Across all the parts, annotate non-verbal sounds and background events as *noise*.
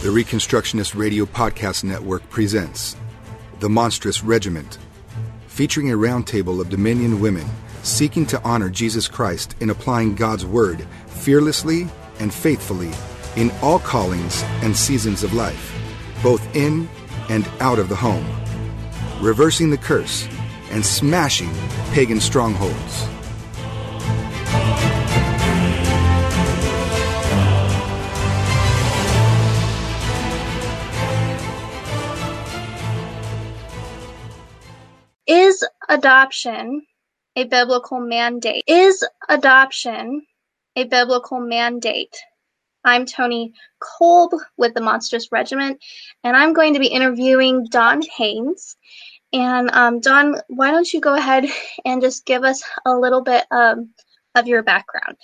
The Reconstructionist Radio Podcast Network presents The Monstrous Regiment, featuring a roundtable of Dominion women seeking to honor Jesus Christ in applying God's Word fearlessly and faithfully in all callings and seasons of life, both in and out of the home, reversing the curse and smashing pagan strongholds. Adoption a biblical mandate? Is adoption a biblical mandate? I'm Tony Kolb with the Monstrous Regiment, and I'm going to be interviewing Dawn Haines. And um, Dawn, why don't you go ahead and just give us a little bit um, of your background?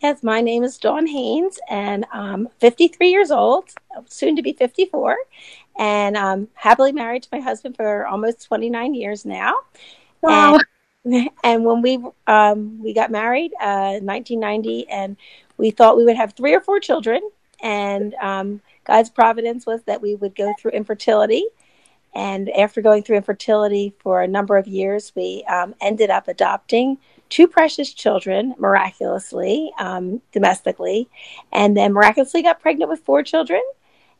Yes, my name is Dawn Haines, and I'm 53 years old, soon to be 54, and I'm happily married to my husband for almost 29 years now. Wow. And, *laughs* and when we um, we got married uh, in 1990, and we thought we would have three or four children, and um, God's providence was that we would go through infertility. And after going through infertility for a number of years, we um, ended up adopting two precious children miraculously, um, domestically, and then miraculously got pregnant with four children.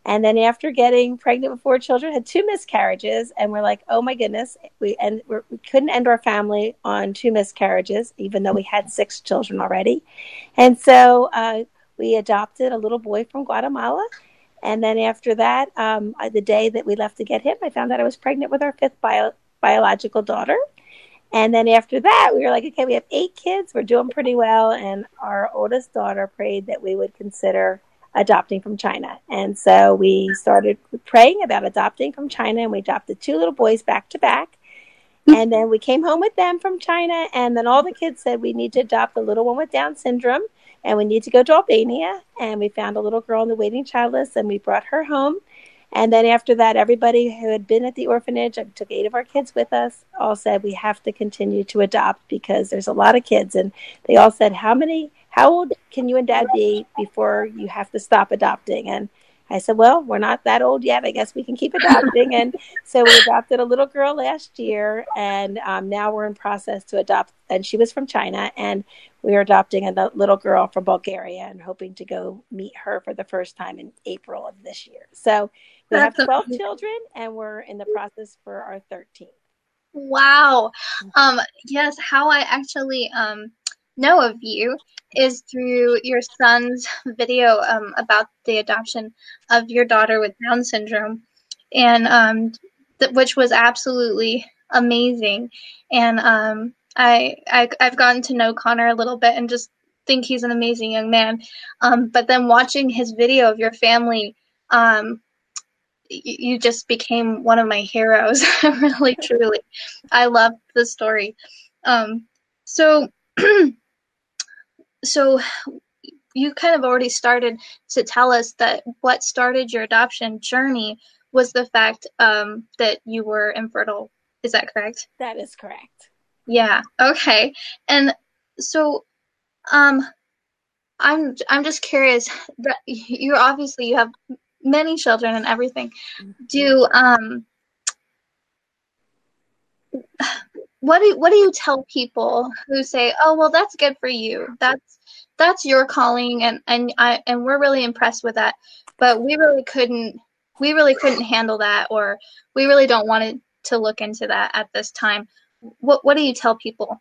And then after getting pregnant with four children, had two miscarriages, and we're like, oh my goodness, we and we couldn't end our family on two miscarriages, even though we had six children already. And so uh, we adopted a little boy from Guatemala. And then after that, um, the day that we left to get him, I found out I was pregnant with our fifth bio- biological daughter. And then after that, we were like, okay, we have eight kids. We're doing pretty well. And our oldest daughter prayed that we would consider adopting from China. And so we started praying about adopting from China and we adopted two little boys back to back. And then we came home with them from China. And then all the kids said we need to adopt the little one with Down syndrome and we need to go to Albania. And we found a little girl in the waiting child list and we brought her home. And then after that, everybody who had been at the orphanage, I took eight of our kids with us, all said we have to continue to adopt because there's a lot of kids. And they all said, How many, how old can you and dad be before you have to stop adopting? And I said, Well, we're not that old yet. I guess we can keep adopting. and so we adopted a little girl last year. And um, now we're in process to adopt. And she was from China. And we are adopting a little girl from Bulgaria and hoping to go meet her for the first time in April of this year. So we have 12 children and we're in the process for our 13th. Wow. Um, yes, how I actually um, know of you is through your son's *laughs* video um, about the adoption of your daughter with Down syndrome, and um, th- which was absolutely amazing. And um, I, I I've gotten to know Connor a little bit and just think he's an amazing young man. Um, but then watching his video of your family um, you just became one of my heroes *laughs* really truly i love the story um, so *clears throat* so you kind of already started to tell us that what started your adoption journey was the fact um, that you were infertile. Is that correct? That is correct. Yeah. Okay. And so um i'm i'm just curious That you obviously you have many children and everything. Do um what do what do you tell people who say oh well that's good for you. That's that's your calling and and I and we're really impressed with that. But we really couldn't we really couldn't handle that or we really don't want to look into that at this time. What what do you tell people?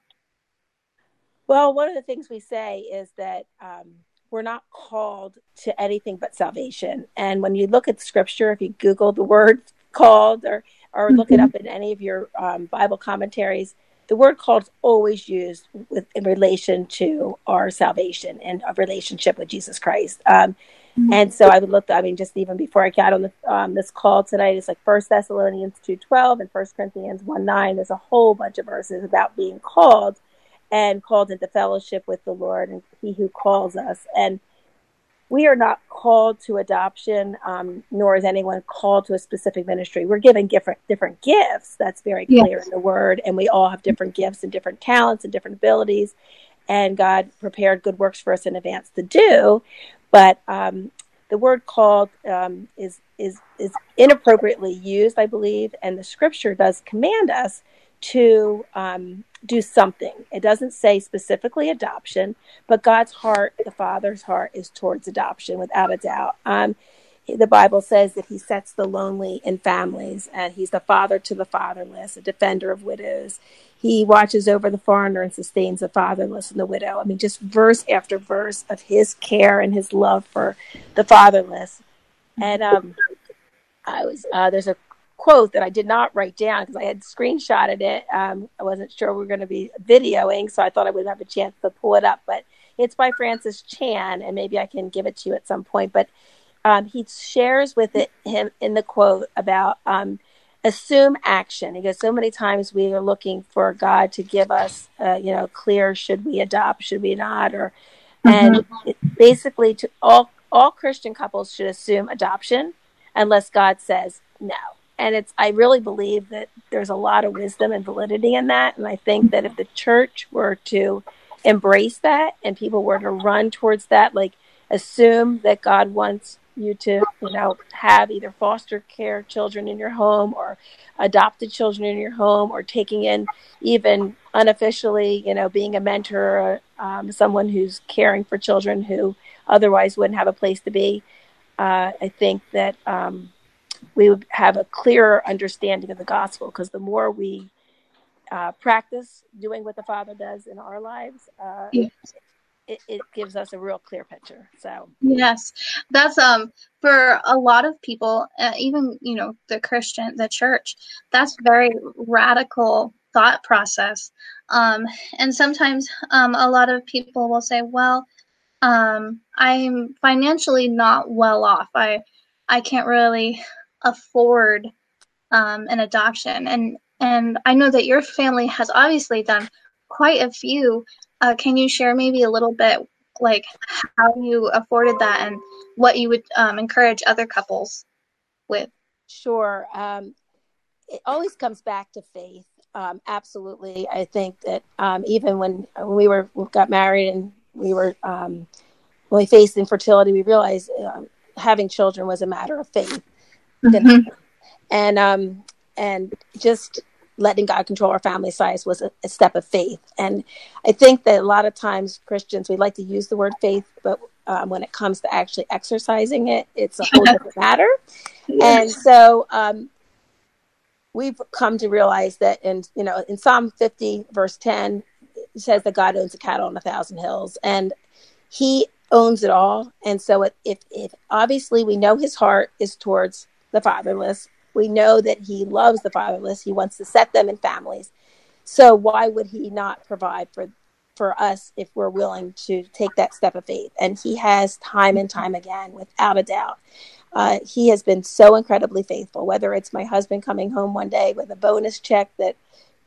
Well one of the things we say is that um, we're not called to anything but salvation. And when you look at scripture, if you Google the word *laughs* called or, or look it up in any of your um, Bible commentaries, the word called is always used with in relation to our salvation and a relationship with Jesus Christ. Um, mm-hmm. And so I would look. I mean, just even before I got on the, um, this call tonight, it's like First Thessalonians two twelve and First Corinthians one nine. There's a whole bunch of verses about being called and called into fellowship with the Lord and He who calls us. And we are not called to adoption, um, nor is anyone called to a specific ministry. We're given different different gifts. That's very clear yes. in the Word, and we all have different gifts and different talents and different abilities. And God prepared good works for us in advance to do. But um, the word called um, is is is inappropriately used, I believe, and the scripture does command us to um, do something. It doesn't say specifically adoption, but God's heart, the Father's heart, is towards adoption without a doubt. Um, the Bible says that He sets the lonely in families, and He's the father to the fatherless, a defender of widows. He watches over the foreigner and sustains the fatherless and the widow. I mean, just verse after verse of His care and His love for the fatherless. And um, I was uh, there's a quote that I did not write down because I had screenshotted it. Um, I wasn't sure we were going to be videoing, so I thought I would have a chance to pull it up. But it's by Francis Chan, and maybe I can give it to you at some point. But um, he shares with it him in the quote about um, assume action. He goes, so many times we are looking for God to give us, uh, you know, clear should we adopt, should we not, or and mm-hmm. basically to all all Christian couples should assume adoption unless God says no and it's i really believe that there's a lot of wisdom and validity in that. And i think that if the church were to embrace that and people were to run towards that like assume that god wants you to you know have either foster care children in your home or adopted children in your home or taking in even unofficially you know being a mentor or um, someone who's caring for children who otherwise wouldn't have a place to be. Uh, i think that um, we would have a clearer understanding of the gospel because the more we uh, practice doing what the Father does in our lives, uh, yes. it, it, gives us a real clear picture. So yes, that's um for a lot of people, uh, even you know the Christian, the church, that's very radical thought process. Um, and sometimes um, a lot of people will say, well. Um, I'm financially not well off. I I can't really afford um, an adoption. And and I know that your family has obviously done quite a few. Uh, can you share maybe a little bit like how you afforded that and what you would um, encourage other couples with? Sure. Um, it always comes back to faith. Um, absolutely. I think that um, even when, when we were we got married and we were um, when we faced infertility, we realized um, having children was a matter of faith mm-hmm. and um and just letting God control our family size was a, a, step of faith. And I think that a lot of times Christians we like to use the word faith, but um, when it comes to actually exercising it, it's a whole different matter. Yes. And so um, we've come to realize that, in you know, in Psalm 50 verse 10, it says that God owns a cattle on a thousand hills, and He owns it all. And so, if, if obviously we know His heart is towards the fatherless. We know that he loves the fatherless. He wants to set them in families. So why would he not provide for for us if we're willing to take that step of faith? And he has time and time again, without a doubt. Uh, he has been so incredibly faithful. Whether it's my husband coming home one day with a bonus check that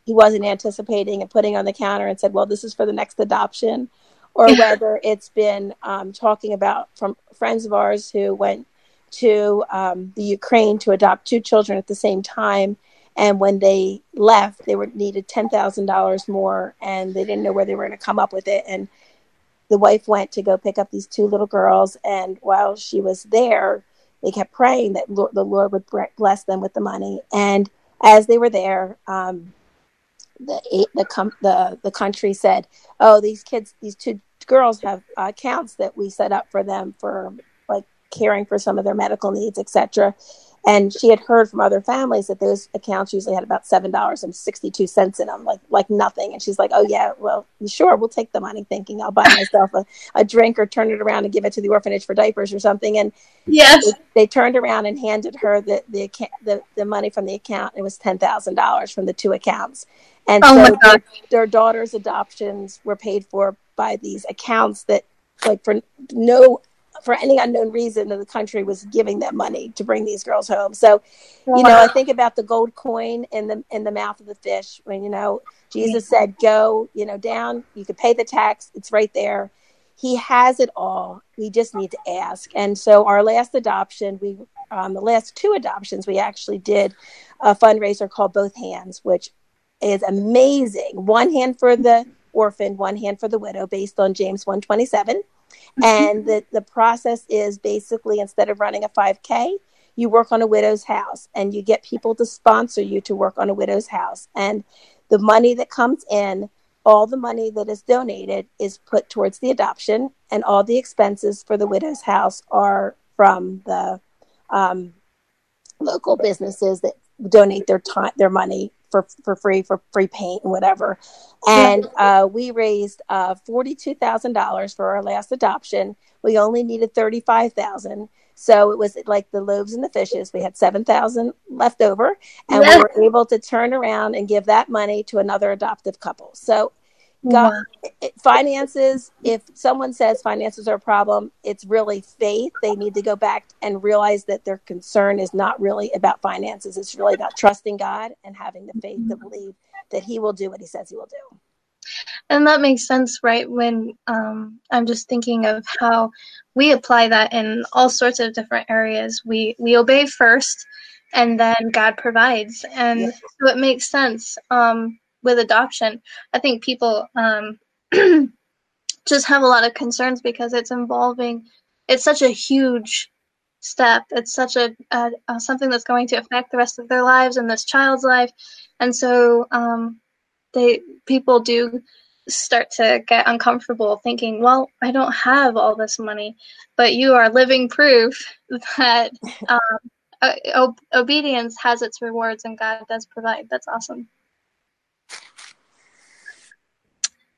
he wasn't anticipating and putting on the counter and said, "Well, this is for the next adoption," or *laughs* whether it's been um, talking about from friends of ours who went to um, the Ukraine to adopt two children at the same time. And when they left, they were needed ten thousand dollars more, and they didn't know where they were going to come up with it. And the wife went to go pick up these two little girls, and while she was there, they kept praying that Lord, the Lord would bless them with the money. And as they were there, um, the the, com- the the country said, "Oh, these kids, these two girls have accounts that we set up for them for caring for some of their medical needs, etc. And she had heard from other families that those accounts usually had about seven dollars and sixty two cents in them, like like nothing. And she's like, "Oh yeah, well, sure, we'll take the money, thinking I'll buy myself a, a drink or turn it around and give it to the orphanage for diapers or something." And yes, they, they turned around and handed her the the the, the money from the account. It was ten thousand dollars from the two accounts, and oh so their, their daughter's adoptions were paid for by these accounts that like for no for any unknown reason the country was giving them money to bring these girls home. So you know i think about the gold coin in the in the mouth of the fish when you know jesus said go you know down. You could pay the tax. It's right there. He has it all. We just need to ask. And so our last adoption we um, the last two adoptions we actually did a fundraiser called both hands which is amazing. One hand for the orphan one hand for the widow based on james 127 And the, the process is basically instead of running a 5K, you work on a widow's house and you get people to sponsor you to work on a widow's house. And the money that comes in, all the money that is donated is put towards the adoption, and all the expenses for the widow's house are from the um, local businesses that donate their time, their money for for free for free paint and whatever. And uh, we raised uh, forty two thousand dollars for our last adoption. We only needed thirty five thousand. So it was like the loaves and the fishes. We had 7,000 left over and we were able to turn around and give that money to another adoptive couple. So God, finances, if someone says finances are a problem, it's really faith. They need to go back and realize that their concern is not really about finances. It's really about trusting God and having the faith to believe that He will do what He says He will do. And that makes sense, right? When um, I'm just thinking of how we apply that in all sorts of different areas. We we obey first, and then God provides, and so it makes sense um, with adoption. I think people um, *clears throat* just have a lot of concerns because it's involving. It's such a huge step. It's such a, a, a something that's going to affect the rest of their lives and this child's life, and so um, they people do start to get uncomfortable thinking, well, I don't have all this money, but you are living proof *laughs* that *laughs* um, o- obedience has its rewards and God does provide. That's awesome.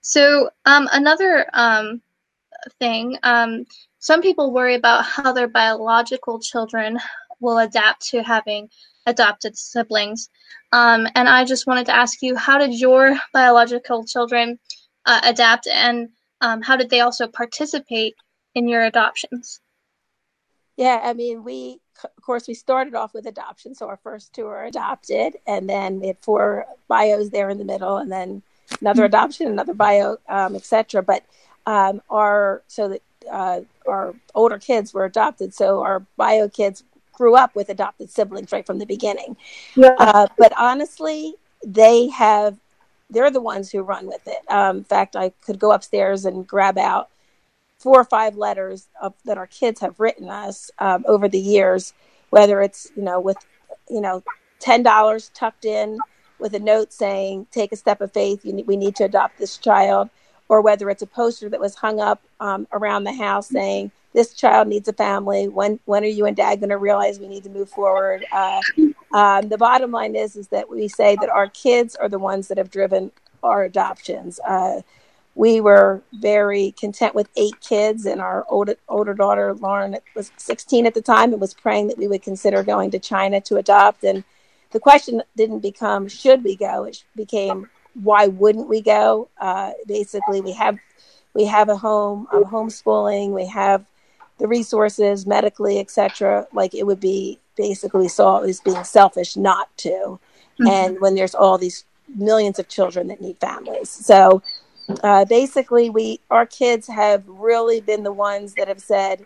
So, um, another um, thing, um, some people worry about how their biological children will adapt to having adopted siblings. Um, and I just wanted to ask you, how did your biological children uh, adapt, and um, how did they also participate in your adoptions? Yeah, I mean, we of course we started off with adoption, so our first two were adopted, and then we had four bios there in the middle, and then another adoption, another bio, um, etc. But um, our so that uh, our older kids were adopted, so our bio kids grew up with adopted siblings right from the beginning. Yeah. Uh, but honestly, they have they're the ones who run with it. Um, in fact, I could go upstairs and grab out four or five letters of, that our kids have written us um, over the years, whether it's you know with you know ten dollars tucked in with a note saying "Take a step of faith. We need to adopt this child," or whether it's a poster that was hung up um, around the house saying this child needs a family. When when are you and dad going to realize we need to move forward? Uh, um, the bottom line is is that we say that our kids are the ones that have driven our adoptions. Uh, we were very content with eight kids, and our older daughter Lauren was 16 at the time and was praying that we would consider going to China to adopt. And the question didn't become should we go; it became why wouldn't we go? Uh, basically, we have we have a home, I'm homeschooling, we have the resources medically, etc. Like it would be basically saw as being selfish not to. Mm-hmm. And when there's all these millions of children that need families, so uh, basically, we our kids have really been the ones that have said,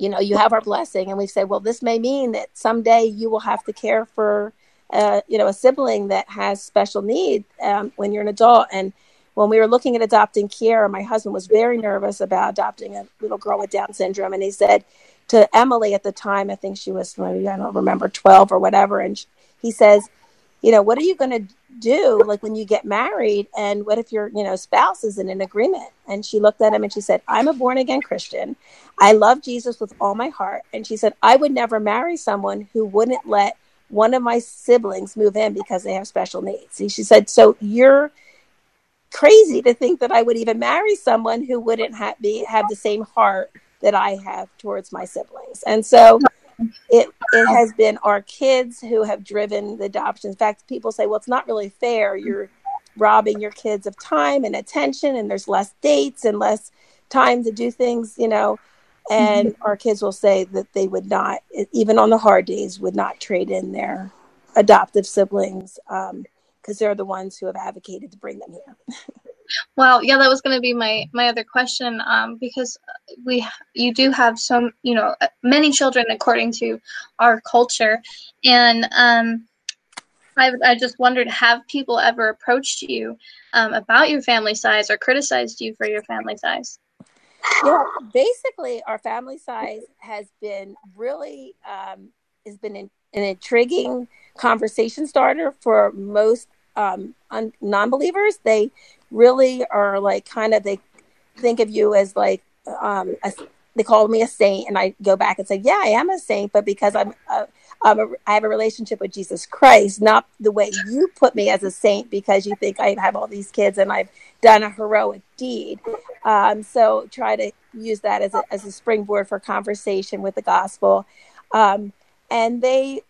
you know, you have our blessing, and we've said, well, this may mean that someday you will have to care for, uh, you know, a sibling that has special need um, when you're an adult, and when we were looking at adopting Kiera, my husband was very nervous about adopting a little girl with Down syndrome. And he said to Emily at the time, I think she was maybe, I don't remember, 12 or whatever. And he says, you know, what are you going to do like when you get married? And what if your, you know, spouse isn't in an agreement? And she looked at him and she said, I'm a born again Christian. I love Jesus with all my heart. And she said, I would never marry someone who wouldn't let one of my siblings move in because they have special needs. And she said, so you're, crazy to think that I would even marry someone who wouldn't have be have the same heart that I have towards my siblings. And so it it has been our kids who have driven the adoption. In fact, people say, well, it's not really fair. You're robbing your kids of time and attention and there's less dates and less time to do things, you know. And mm-hmm. our kids will say that they would not, even on the hard days, would not trade in their adoptive siblings. Um, because they're the ones who have advocated to bring them here. *laughs* well, yeah, that was going to be my my other question um, because we you do have some you know many children according to our culture, and um, I I just wondered have people ever approached you um, about your family size or criticized you for your family size? Yeah, basically, our family size has been really um, has been an, an intriguing conversation starter for most um, un- non-believers. They really are like kind of they think of you as like um, a, they call me a saint, and I go back and say, yeah, I am a saint, but because I'm a, I'm a, I have a relationship with Jesus Christ, not the way you put me as a saint because you think I have all these kids and I've done a heroic deed. Um, so try to use that as a, as a springboard for conversation with the gospel. Um, and they,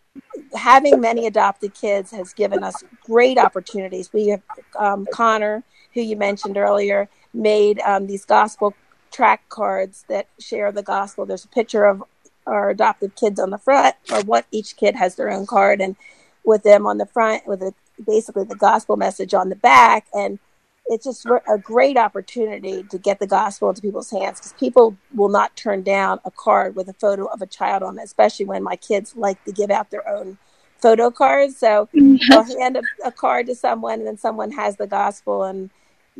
having many adopted kids has given us great opportunities. We have um, Connor, who you mentioned earlier, made um, these gospel track cards that share the gospel. There's a picture of our adopted kids on the front, or what each kid has their own card, and with them on the front, with a, basically the gospel message on the back. And it's just a great opportunity to get the gospel into people's hands because people will not turn down a card with a photo of a child on it, especially when my kids like to give out their own photo cards. So I'll hand a, a card to someone, and then someone has the gospel and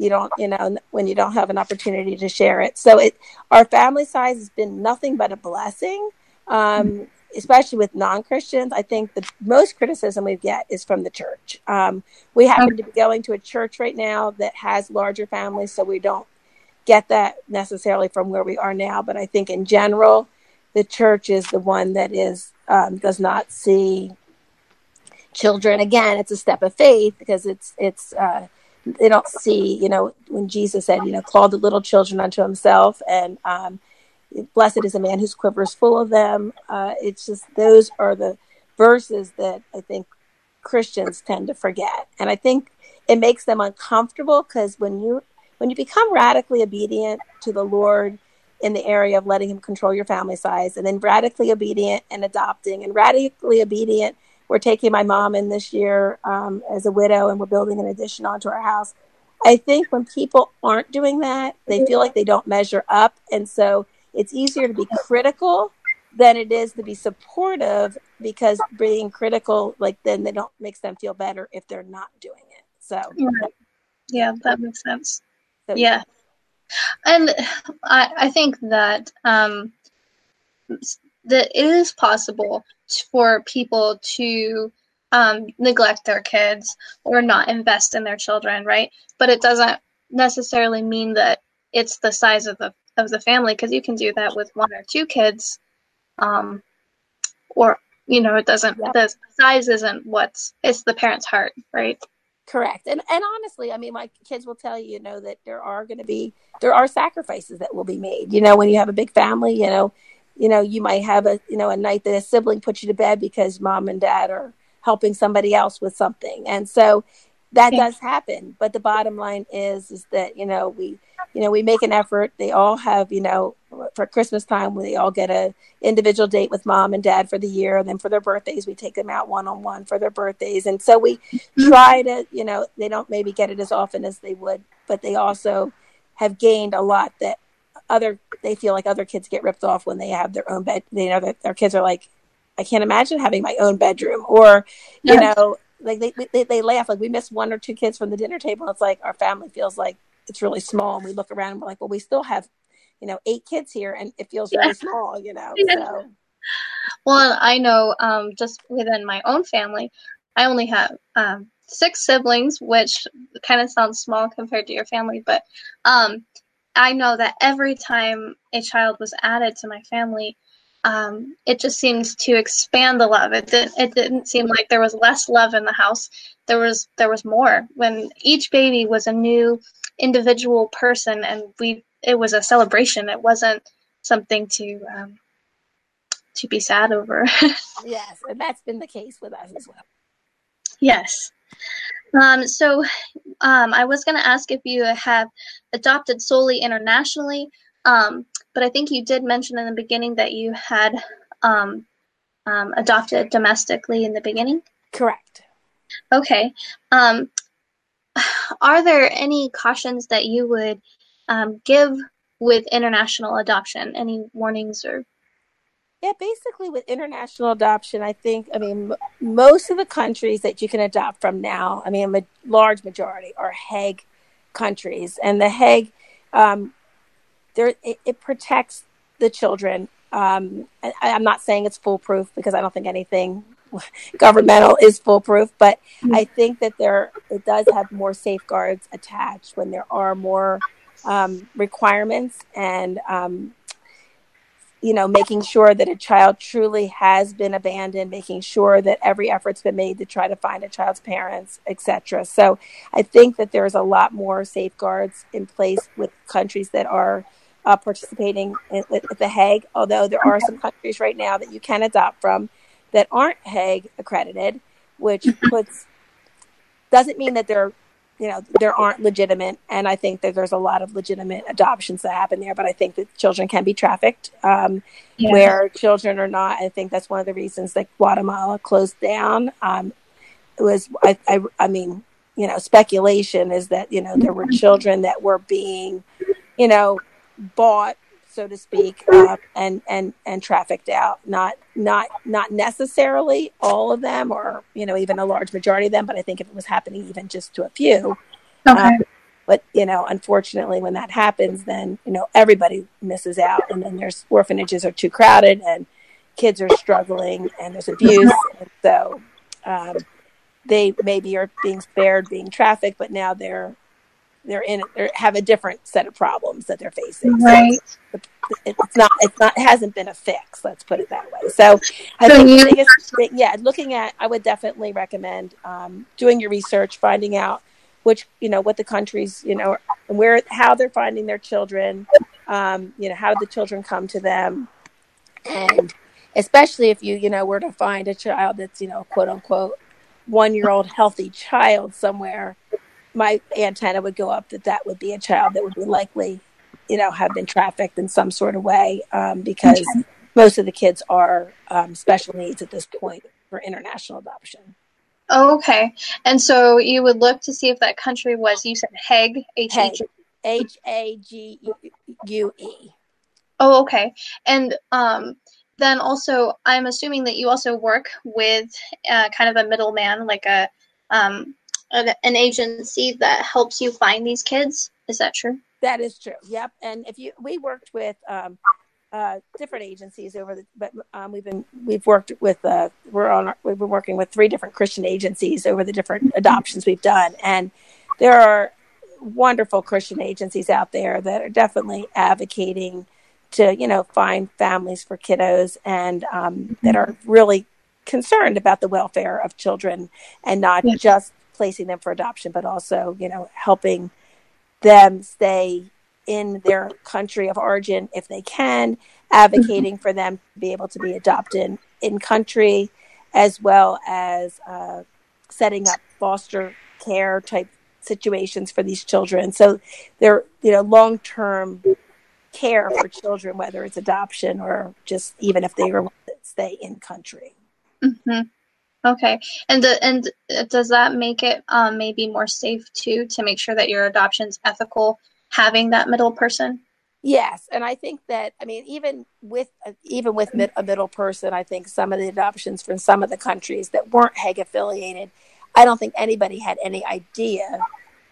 you don't you know when you don't have an opportunity to share it. So it our family size has been nothing but a blessing um, especially with non-christians. I think the most criticism we get is from the church. Um, we happen to be going to a church right now that has larger families so we don't get that necessarily from where we are now. But i think in general the church is the one that is um, does not see children. Again it's a step of faith because it's it's uh, they don't see, you know, when Jesus said, you know, call the little children unto himself and um, blessed is a man whose quiver is full of them. Uh, it's just those are the verses that I think Christians tend to forget. And I think it makes them uncomfortable because when you when you become radically obedient to the Lord in the area of letting him control your family size and then radically obedient and adopting and radically obedient we're taking my mom in this year um, as a widow, and we're building an addition onto our house. I think when people aren't doing that, they feel like they don't measure up, and so it's easier to be critical than it is to be supportive because being critical, like then they don't makes them feel better if they're not doing it. So, yeah, that makes sense. So, yeah, and I I think that um, that it is possible for people to um, neglect their kids or not invest in their children, right? But it doesn't necessarily mean that it's the size of the of the family because you can do that with one or two kids, um, or you know, it doesn't. Yep. The size isn't what's it's the parent's heart, right? Correct. And and honestly, I mean, my kids will tell you, you know, that there are going to be there are sacrifices that will be made. You know, when you have a big family, you know, you know, you might have a, you know, a night that a sibling puts you to bed because mom and dad are helping somebody else with something. And so that does happen. But the bottom line is, is that, you know, we, you know, we make an effort. They all have, you know, for Christmas time, they all get a individual date with mom and dad for the year. And then for their birthdays, we take them out one on one for their birthdays. And so we mm-hmm. try to, you know, they don't maybe get it as often as they would, but they also have gained a lot that other they feel like other kids get ripped off when they have their own bed. They know that their kids are like, I can't imagine having my own bedroom, or you know, like they, they they laugh like we miss one or two kids from the dinner table. It's like our family feels like it's really small, and we look around and we're like, well, we still have you know eight kids here, and it feels really yeah. small, you know. *laughs* So. Well, I know um, just within my own family, I only have um, six siblings, which kind of sounds small compared to your family, but um, I know that every time a child was added to my family, um, it just seemed to expand the love. It didn't. It didn't seem like there was less love in the house. There was. There was more. When each baby was a new individual person, and we. It was a celebration. It wasn't something to um, to be sad over. *laughs* yes, and that's been the case with us as well. Yes. Um, so um, I was going to ask if you have adopted solely internationally, um, but I think you did mention in the beginning that you had um, um, adopted domestically in the beginning. Correct. Okay. Um, are there any cautions that you would give with international adoption? Any warnings or yeah, basically with international adoption, I think, I mean, m- most of the countries that you can adopt from now, I mean, a large majority are Hague countries. And the Hague, um, there it, it protects the children. Um, I, I'm not saying it's foolproof because I don't think anything *laughs* governmental is foolproof, but mm-hmm. I think that there it does have more safeguards attached when there are more um, requirements and um, you know making sure that a child truly has been abandoned making sure that every effort's been made to try to find a child's parents etc so i think that there's a lot more safeguards in place with countries that are uh, participating in, at the hague although there are some countries right now that you can adopt from that aren't hague accredited which puts doesn't mean that they're you know there aren't legitimate and i think that there's a lot of legitimate adoptions that happen there but i think that children can be trafficked um, yeah. where children are not i think that's one of the reasons that guatemala closed down um, it was I, I, I mean you know speculation is that you know there were children that were being you know bought so to speak, uh, and and and trafficked out. Not not not necessarily all of them, or you know even a large majority of them, but I think if it was happening even just to a few. Okay. Um, but you know, unfortunately, when that happens, then you know everybody misses out, and then there's orphanages are too crowded, and kids are struggling, and there's abuse, and so um, they maybe are being spared being trafficked, but now they're they're in they have a different set of problems that they're facing. Right. So it's not it's not it hasn't been a fix. Let's put it that way. So I so think you, the biggest thing, yeah, looking at I would definitely recommend um, doing your research, finding out which you know what the countries you know and where how they're finding their children. Um, you know how the children come to them, and especially if you you know were to find a child that's you know quote unquote one year old healthy child somewhere my antenna would go up that that would be a child that would be likely, you know, have been trafficked in some sort of way um, because okay. most of the kids are um, special needs at this point for international adoption. Oh, okay. And so you would look to see if that country was, you said Hague, H A G U E. Oh, okay. And um, then also, I'm assuming that you also work with uh, kind of a middleman, like a um, an agency that helps you find these kids. Is that true? That is true. Yep. And if you, we worked with um, uh, different agencies over the, but um, we've been we've worked with uh, we're on we've been working with three different Christian agencies over the different adoptions we've done, and there are wonderful Christian agencies out there that are definitely advocating to you know find families for kiddos and um, that are really concerned about the welfare of children and not yeah. just placing them for adoption, but also, you know, helping them stay in their country of origin if they can, advocating for them to be able to be adopted in country, as well as uh, setting up foster care type situations for these children. So they're, you know, long term care for children, whether it's adoption or just even if they want to stay in country. Mm-hmm. Okay, and the, and does that make it um, maybe more safe too to make sure that your adoption's ethical, having that middle person? Yes, and I think that I mean even with even with mid, a middle person, I think some of the adoptions from some of the countries that weren't Hague affiliated, I don't think anybody had any idea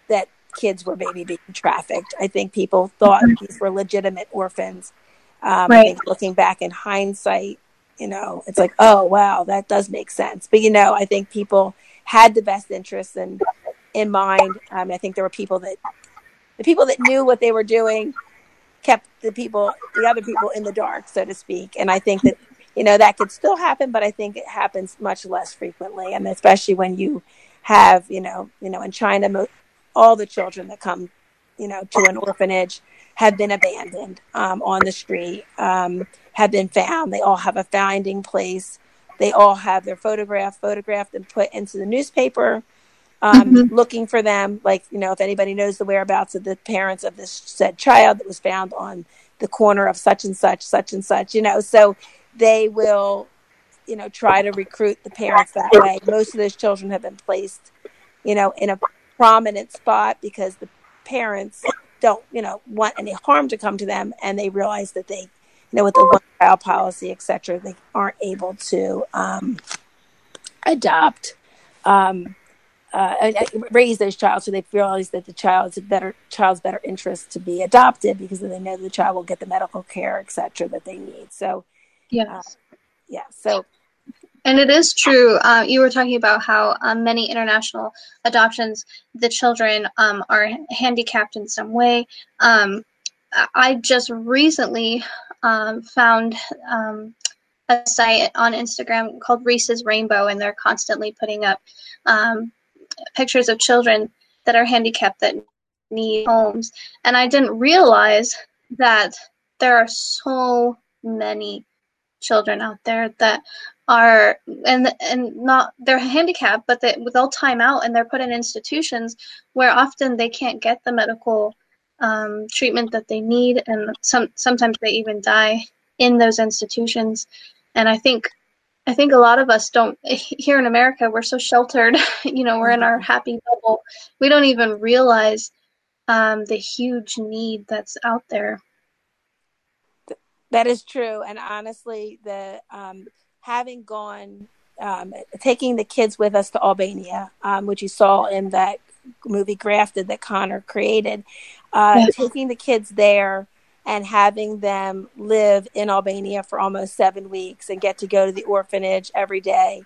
that kids were maybe being trafficked. I think people thought these were legitimate orphans. Um, right. I think looking back in hindsight, you know, it's like, oh wow, that does make sense. But you know, I think people had the best interests in in mind. Um, I think there were people that the people that knew what they were doing kept the people, the other people, in the dark, so to speak. And I think that you know that could still happen, but I think it happens much less frequently, and especially when you have, you know, you know, in China, all the children that come, you know, to an orphanage have been abandoned um, on the street. Um, have been found. They all have a finding place. They all have their photograph photographed and put into the newspaper, um, mm-hmm. looking for them. Like, you know, if anybody knows the whereabouts of the parents of this said child that was found on the corner of such and such, such and such, you know, so they will, you know, try to recruit the parents that way. Most of those children have been placed, you know, in a prominent spot because the parents don't, you know, want any harm to come to them and they realize that they you know, with the one child policy, et cetera, they aren't able to um, adopt. Um, uh, raise those child so they realize that the child's better child's better interest to be adopted because then they know the child will get the medical care etc that they need so yes. Uh, yeah so and it is true. Uh, you were talking about how um, many international adoptions, the children um, are handicapped in some way. Um, I just recently um, found um, a site on Instagram called Reese's Rainbow, and they're constantly putting up um, pictures of children that are handicapped that need homes. And I didn't realize that there are so many children out there that are and and not they're handicapped but they, they'll time out and they're put in institutions where often they can't get the medical um, treatment that they need and some sometimes they even die in those institutions. And i think i think a lot of us don't *laughs* here in america we're so sheltered *laughs* you know we're in our happy bubble. We don't even realize um, the huge need that's out there. That is true. And honestly the um, having gone um, taking the kids with us to albania um, which you saw in that movie grafted that connor created uh, taking the kids there and having them live in Albania for almost seven weeks and get to go to the orphanage every day.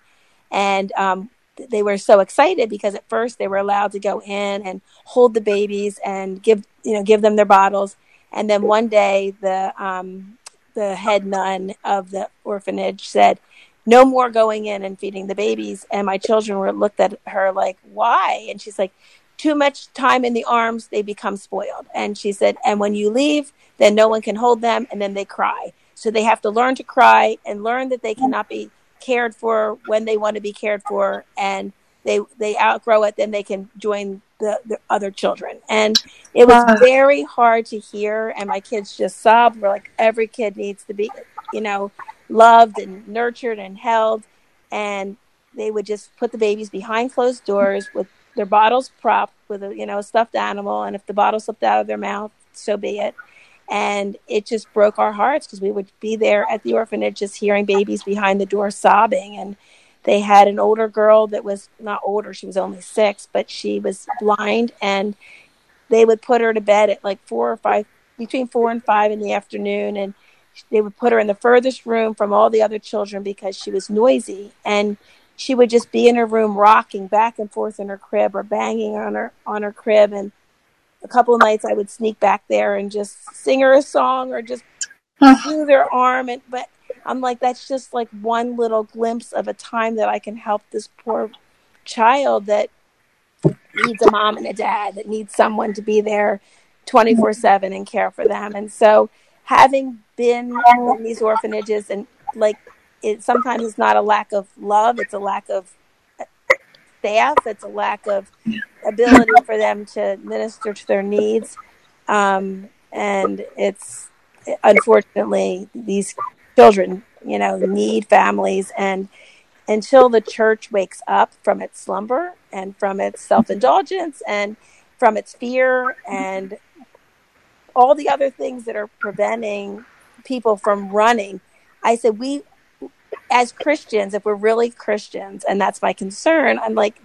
And um, they were so excited because at first they were allowed to go in and hold the babies and give you know give them their bottles. And then one day the um, the head nun of the orphanage said, "No more going in and feeding the babies." And my children were looked at her like, "Why?" And she's like, too much time in the arms, they become spoiled. And she said, and when you leave, then no one can hold them and then they cry. So they have to learn to cry and learn that they cannot be cared for when they want to be cared for and they they outgrow it then they can join the, the other children and it was wow. very hard to hear and my kids just sobbed we're like every kid needs to be you know loved and nurtured and held and they would just put the babies behind closed doors with their bottles propped with a you know a stuffed animal, and if the bottle slipped out of their mouth, so be it. And it just broke our hearts because we would be there at the orphanage just hearing babies behind the door sobbing. And they had an older girl that was not older, she was only six, but she was blind. And they would put her to bed at like four or five, between four and five in the afternoon. And they would put her in the furthest room from all the other children because she was noisy. And she would just be in her room rocking back and forth in her crib or banging on her on her crib. And a couple of nights I would sneak back there and just sing her a song or just smooth her arm. And but I'm like that's just like one little glimpse of a time that I can help this poor child that needs a mom and a dad that needs someone to be there 24/7 and care for them. And so having been in these orphanages and like it sometimes it's not a lack of love; it's a lack of staff. It's a lack of ability for them to minister to their needs, um, and it's unfortunately these children, you know, need families and until the church wakes up from its slumber and from its self-indulgence and from its fear and all the other things that are preventing people from running i said we as Christians, if we're really Christians, and that's my concern, I'm like,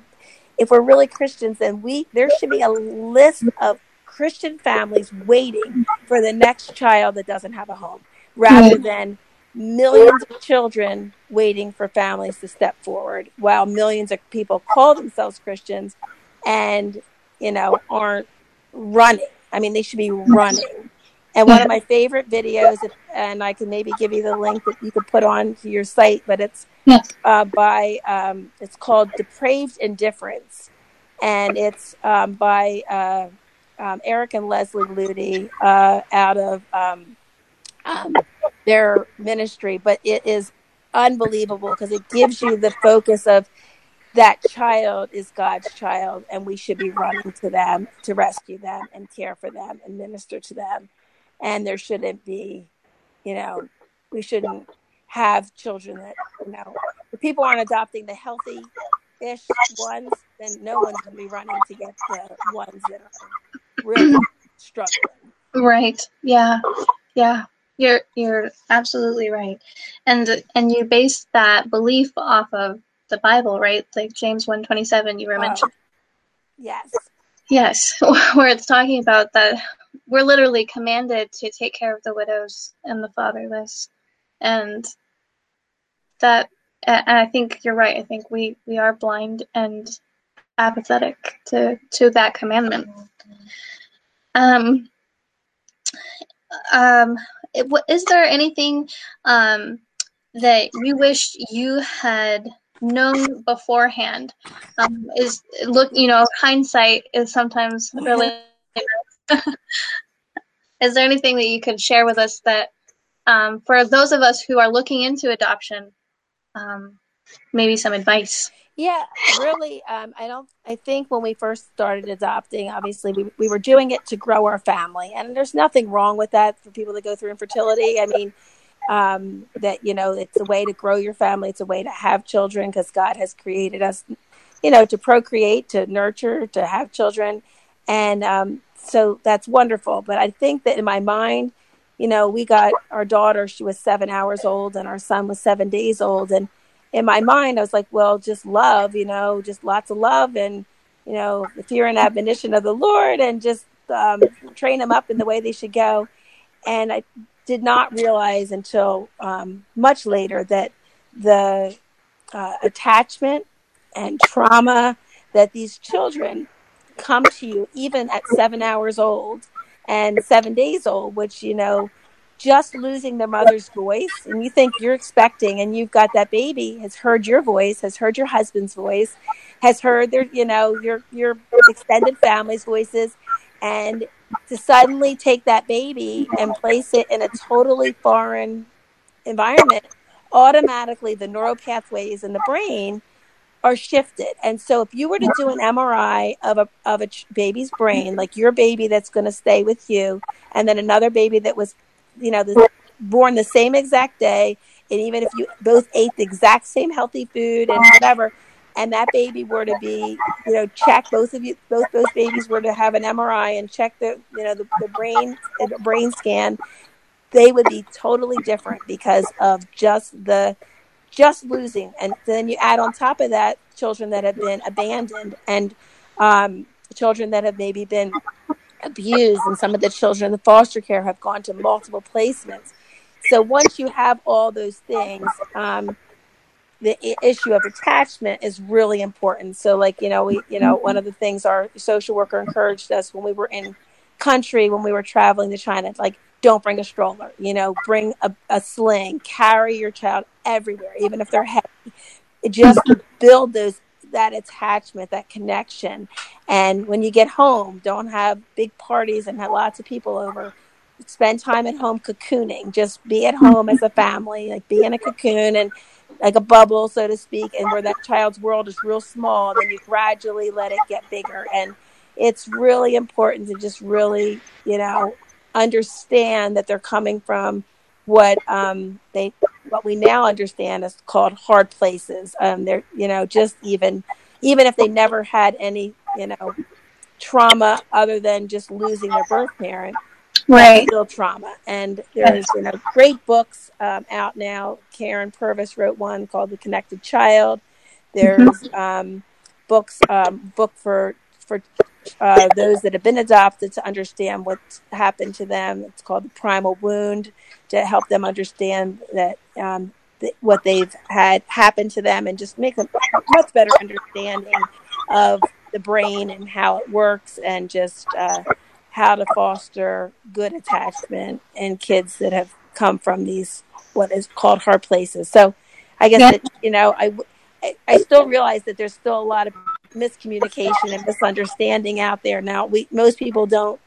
if we're really Christians, then we there should be a list of Christian families waiting for the next child that doesn't have a home, rather mm-hmm. than millions of children waiting for families to step forward, while millions of people call themselves Christians and you know aren't running. I mean, they should be running. And one of my *laughs* favorite videos, and I can maybe give you the link that you could put on to your site, but it's uh, by, um, it's called Depraved Indifference. And it's um, by uh, um, Eric and Leslie Ludy uh, out of um, um, their ministry. But it is unbelievable because it gives you the focus of that child is God's child, and we should be running to them to rescue them and care for them and minister to them and there shouldn't be, you know, we shouldn't have children that, you know, if people aren't adopting the healthy ish ones, then no one's going to be running to get the ones that are really struggling. Right. Yeah. Yeah. You're you're absolutely right. And and you base that belief off of the Bible, right? Like James 127 you were oh. mentioning. Yes. Yes, *laughs* where it's talking about that we're literally commanded to take care of the widows and the fatherless, and that. And I think you're right. I think we we are blind and apathetic to to that commandment. Um. Um. Is there anything um that you wish you had known beforehand um, is look you know hindsight is sometimes really *laughs* is there anything that you could share with us that um, for those of us who are looking into adoption um, maybe some advice? Yeah really um, i don't i think when we first started adopting obviously we, we were doing it to grow our family and there's nothing wrong with that for people that go through infertility. I mean um, that you know it's a way to grow your family it's a way to have children because god has created us you know to procreate to nurture to have children. And um, so that's wonderful. But i think that in my mind you know we got our daughter she was seven hours old and our son was seven days old. And in my mind i was like well just love you know just lots of love and you know the fear and admonition of the lord and just um, train them up in the way they should go. And i did not realize until um, much later that the uh, attachment and trauma that these children come to you even at seven hours old and seven days old, which, you know, just losing their mother's voice and you think you're expecting and you've got that baby has heard your voice has heard your husband's voice has heard their you know your your extended family's voices and to suddenly take that baby and place it in a totally foreign environment, automatically the neural pathways in the brain are shifted. And so if you were to do an MRI of a of a baby's brain, like your baby that's going to stay with you, and then another baby that was, you know, the, born the same exact day, and even if you both ate the exact same healthy food and whatever, and that baby were to be, you know, check both of you, both those babies were to have an MRI and check the, you know, the, the brain, the brain scan, they would be totally different because of just the, just losing. And then you add on top of that children that have been abandoned and um, children that have maybe been abused, and some of the children in the foster care have gone to multiple placements. So once you have all those things, um, the issue of attachment is really important. So, like you know, we you know one of the things our social worker encouraged us when we were in country when we were traveling to China, like don't bring a stroller. You know, bring a, a sling, carry your child everywhere, even if they're heavy. Just mm-hmm. build those that attachment, that connection. And when you get home, don't have big parties and have lots of people over. Spend time at home cocooning. Just be at home as a mm-hmm. family, like be in a cocoon and like a bubble, so to speak, and where that child's world is real small, then you gradually let it get bigger. And it's really important to just really, you know, understand that they're coming from what um, they what we now understand is called hard places. Um, they're you know just even even if they never had any you know trauma other than just losing their birth parent, right still trauma and there's you know great books um, out now Karyn Purvis wrote one called the connected child there's mm-hmm. um, books um, book for for uh, those that have been adopted to understand what happened to them it's called the primal wound to help them understand that um, th- what they've had happen to them and just make a much better understanding of the brain and how it works and just uh, how to foster good attachment in kids that have come from these what is called hard places. So I guess yeah. that, you know I, I still realize that there's still a lot of miscommunication and misunderstanding out there now. We most people don't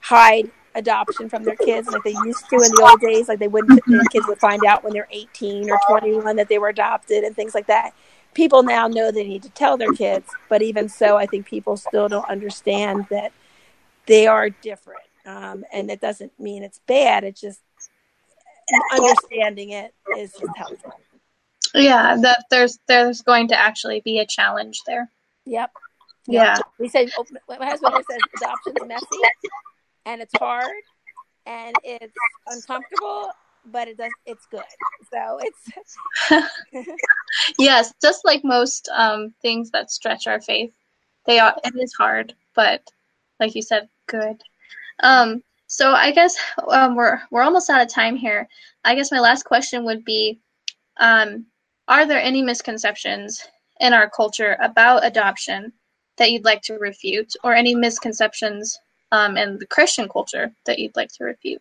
hide adoption from their kids like they used to in the old days. Like they wouldn't, the kids would find out when they're 18 or 21 that they were adopted and things like that. People now know they need to tell their kids, but even so, I think people still don't understand that they are different. Um, and it doesn't mean it's bad. It's just understanding it is helpful. Yeah, that there's there's going to actually be a challenge there. Yep. Yeah. We say my husband says adoption's messy and it's hard and it's uncomfortable, but it does it's good. So it's *laughs* yes, just like most um, things that stretch our faith. they are. It is hard, but like you said, good. Um, so I guess um, we're we're almost out of time here. I guess my last question would be, um, are there any misconceptions in our culture about adoption that you'd like to refute, or any misconceptions um, in the Christian culture that you'd like to refute?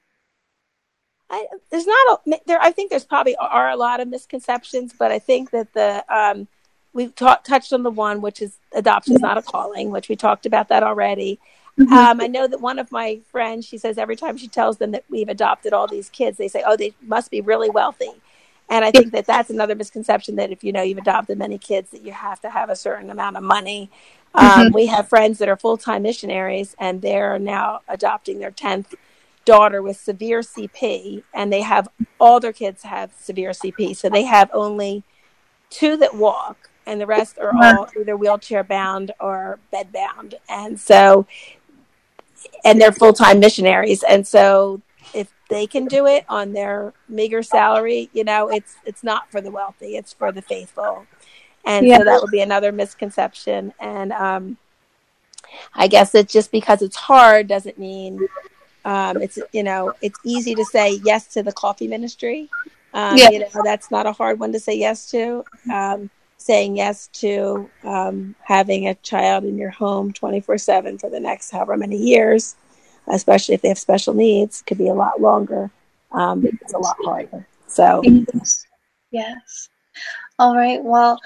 I, there's not a, there. I think there's probably are a lot of misconceptions, but I think that the um, we talked touched on the one which is adoption is not a calling, which we talked about that already. Mm-hmm. Um, I know that one of my friends, she says every time she tells them that we've adopted all these kids, they say, "Oh, they must be really wealthy." And I think that that's another misconception that if you know you've adopted many kids, that you have to have a certain amount of money. Um, mm-hmm. We have friends that are full time missionaries, and they're now adopting their tenth daughter with severe CP, and they have all their kids have severe CP, so they have only two that walk, and the rest are all either wheelchair bound or bed bound, and so, and they're full time missionaries, and so they can do it on their meager salary, you know, it's it's not for the wealthy, it's for the faithful, and yeah. so that would be another misconception, and um, I guess it's just because it's hard doesn't mean um, it's you know it's easy to say yes to the coffee ministry. Um, yeah. You know that's not a hard one to say yes to. Um, saying yes to um, having a child in your home twenty four seven for the next however many years, especially if they have special needs, could be a lot longer. Um, it's a lot harder. So yes. yes. All right. Well,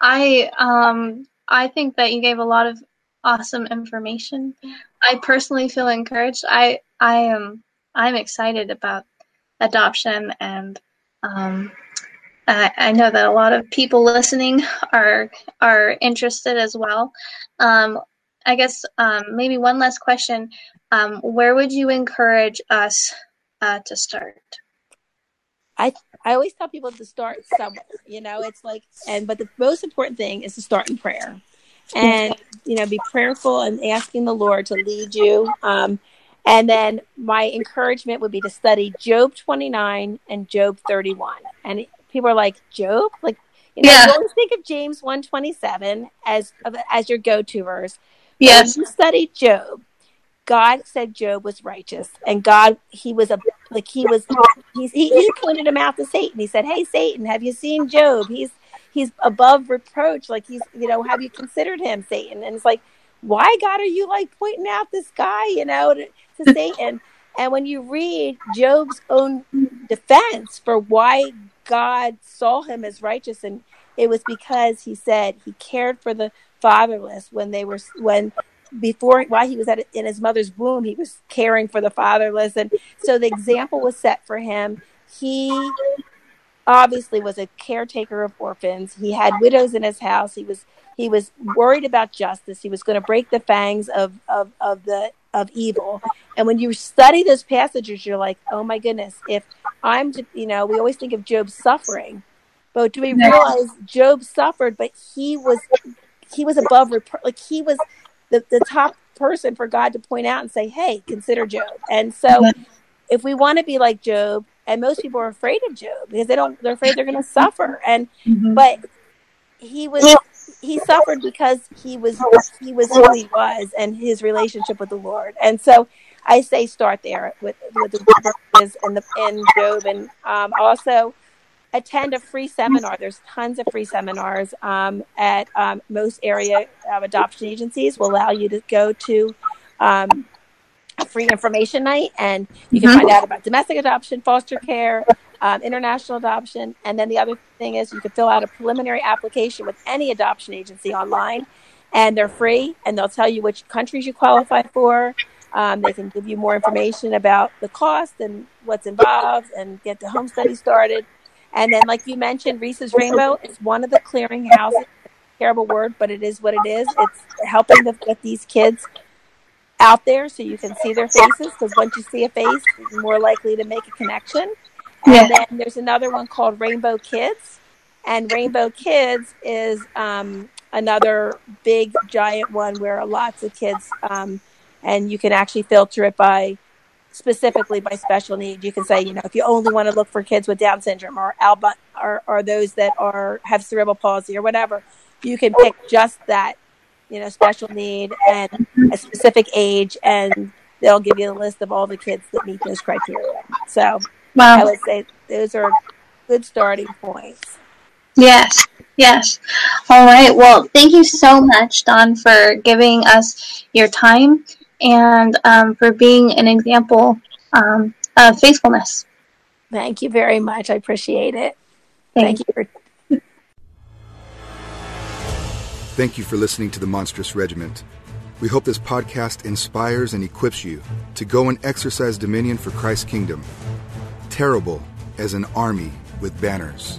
I um I think that you gave a lot of awesome information. I personally feel encouraged. I I am I'm excited about adoption, and um, I, I, know that a lot of people listening are are interested as well. Um, I guess um, maybe one last question: um, Where would you encourage us uh, to start? I I always tell people to start somewhere. You know, it's like, and but the most important thing is to start in prayer, and you know, be prayerful and asking the Lord to lead you. Um, and then my encouragement would be to study Job 29 and Job 31. And people are like, Job? Like, you know, yeah. you always think of James 127 as as your go-to verse. Yes. you study Job, God said Job was righteous, and God he was a like he was he, he pointed him out to Satan. He said, "Hey Satan, have you seen Job? He's he's above reproach. Like he's you know have you considered him, Satan?" And it's like, why God are you like pointing out this guy? You know, to, to Satan. And when you read Job's own defense for why God saw him as righteous, and it was because he said he cared for the fatherless when they were when before while he was at in his mother's womb he was caring for the fatherless. And so the example was set for him. He obviously was a caretaker of orphans. He had widows in his house. He was he was worried about justice. He was going to break the fangs of of, of the of evil. And when you study those passages, you're like, oh my goodness, if I'm, to, you know, we always think of Job suffering, but do we realize Job suffered, but he was, he was above, like he was the, the top person for God to point out and say, hey, consider Job. And so if we want to be like Job, and most people are afraid of Job because they don't, they're afraid they're going to suffer. And, mm-hmm. but he was he suffered because he was he was who he was and his relationship with the Lord. And so I say start there with with the verses and the in Job and um, also attend a free seminar. There's tons of free seminars um, at um, most area adoption agencies. Will allow you to go to um, a free information night, and you can find out about domestic adoption, foster care, um, international adoption. And then the other thing is you can fill out a preliminary application with any adoption agency online, and they're free, and they'll tell you which countries you qualify for. Um, they can give you more information about the cost and what's involved, and get the home study started. And then, like you mentioned, Reese's Rainbow is one of the clearinghouses. Terrible word, but it is what it is. It's helping to get these kids out there so you can see their faces because once you see a face, you're more likely to make a connection. And yeah. then there's another one called Rainbow Kids. And Rainbow Kids is um, another big, giant one where lots of kids, um, and you can actually filter it by specifically by special need. You can say, you know, if you only want to look for kids with Down syndrome or Alba or, or those that are have cerebral palsy or whatever, you can pick just that you know, special need and a specific age, and they'll give you a list of all the kids that meet those criteria. So Wow. I would say those are good starting points. Yes, yes. All right. Well, thank you so much, Dawn, for giving us your time and um, for being an example um, of faithfulness. Thank you very much. I appreciate it. Thank Thank you for Thank you for listening to the Monstrous Regiment. We hope this podcast inspires and equips you to go and exercise dominion for Christ's kingdom. Terrible as an army with banners.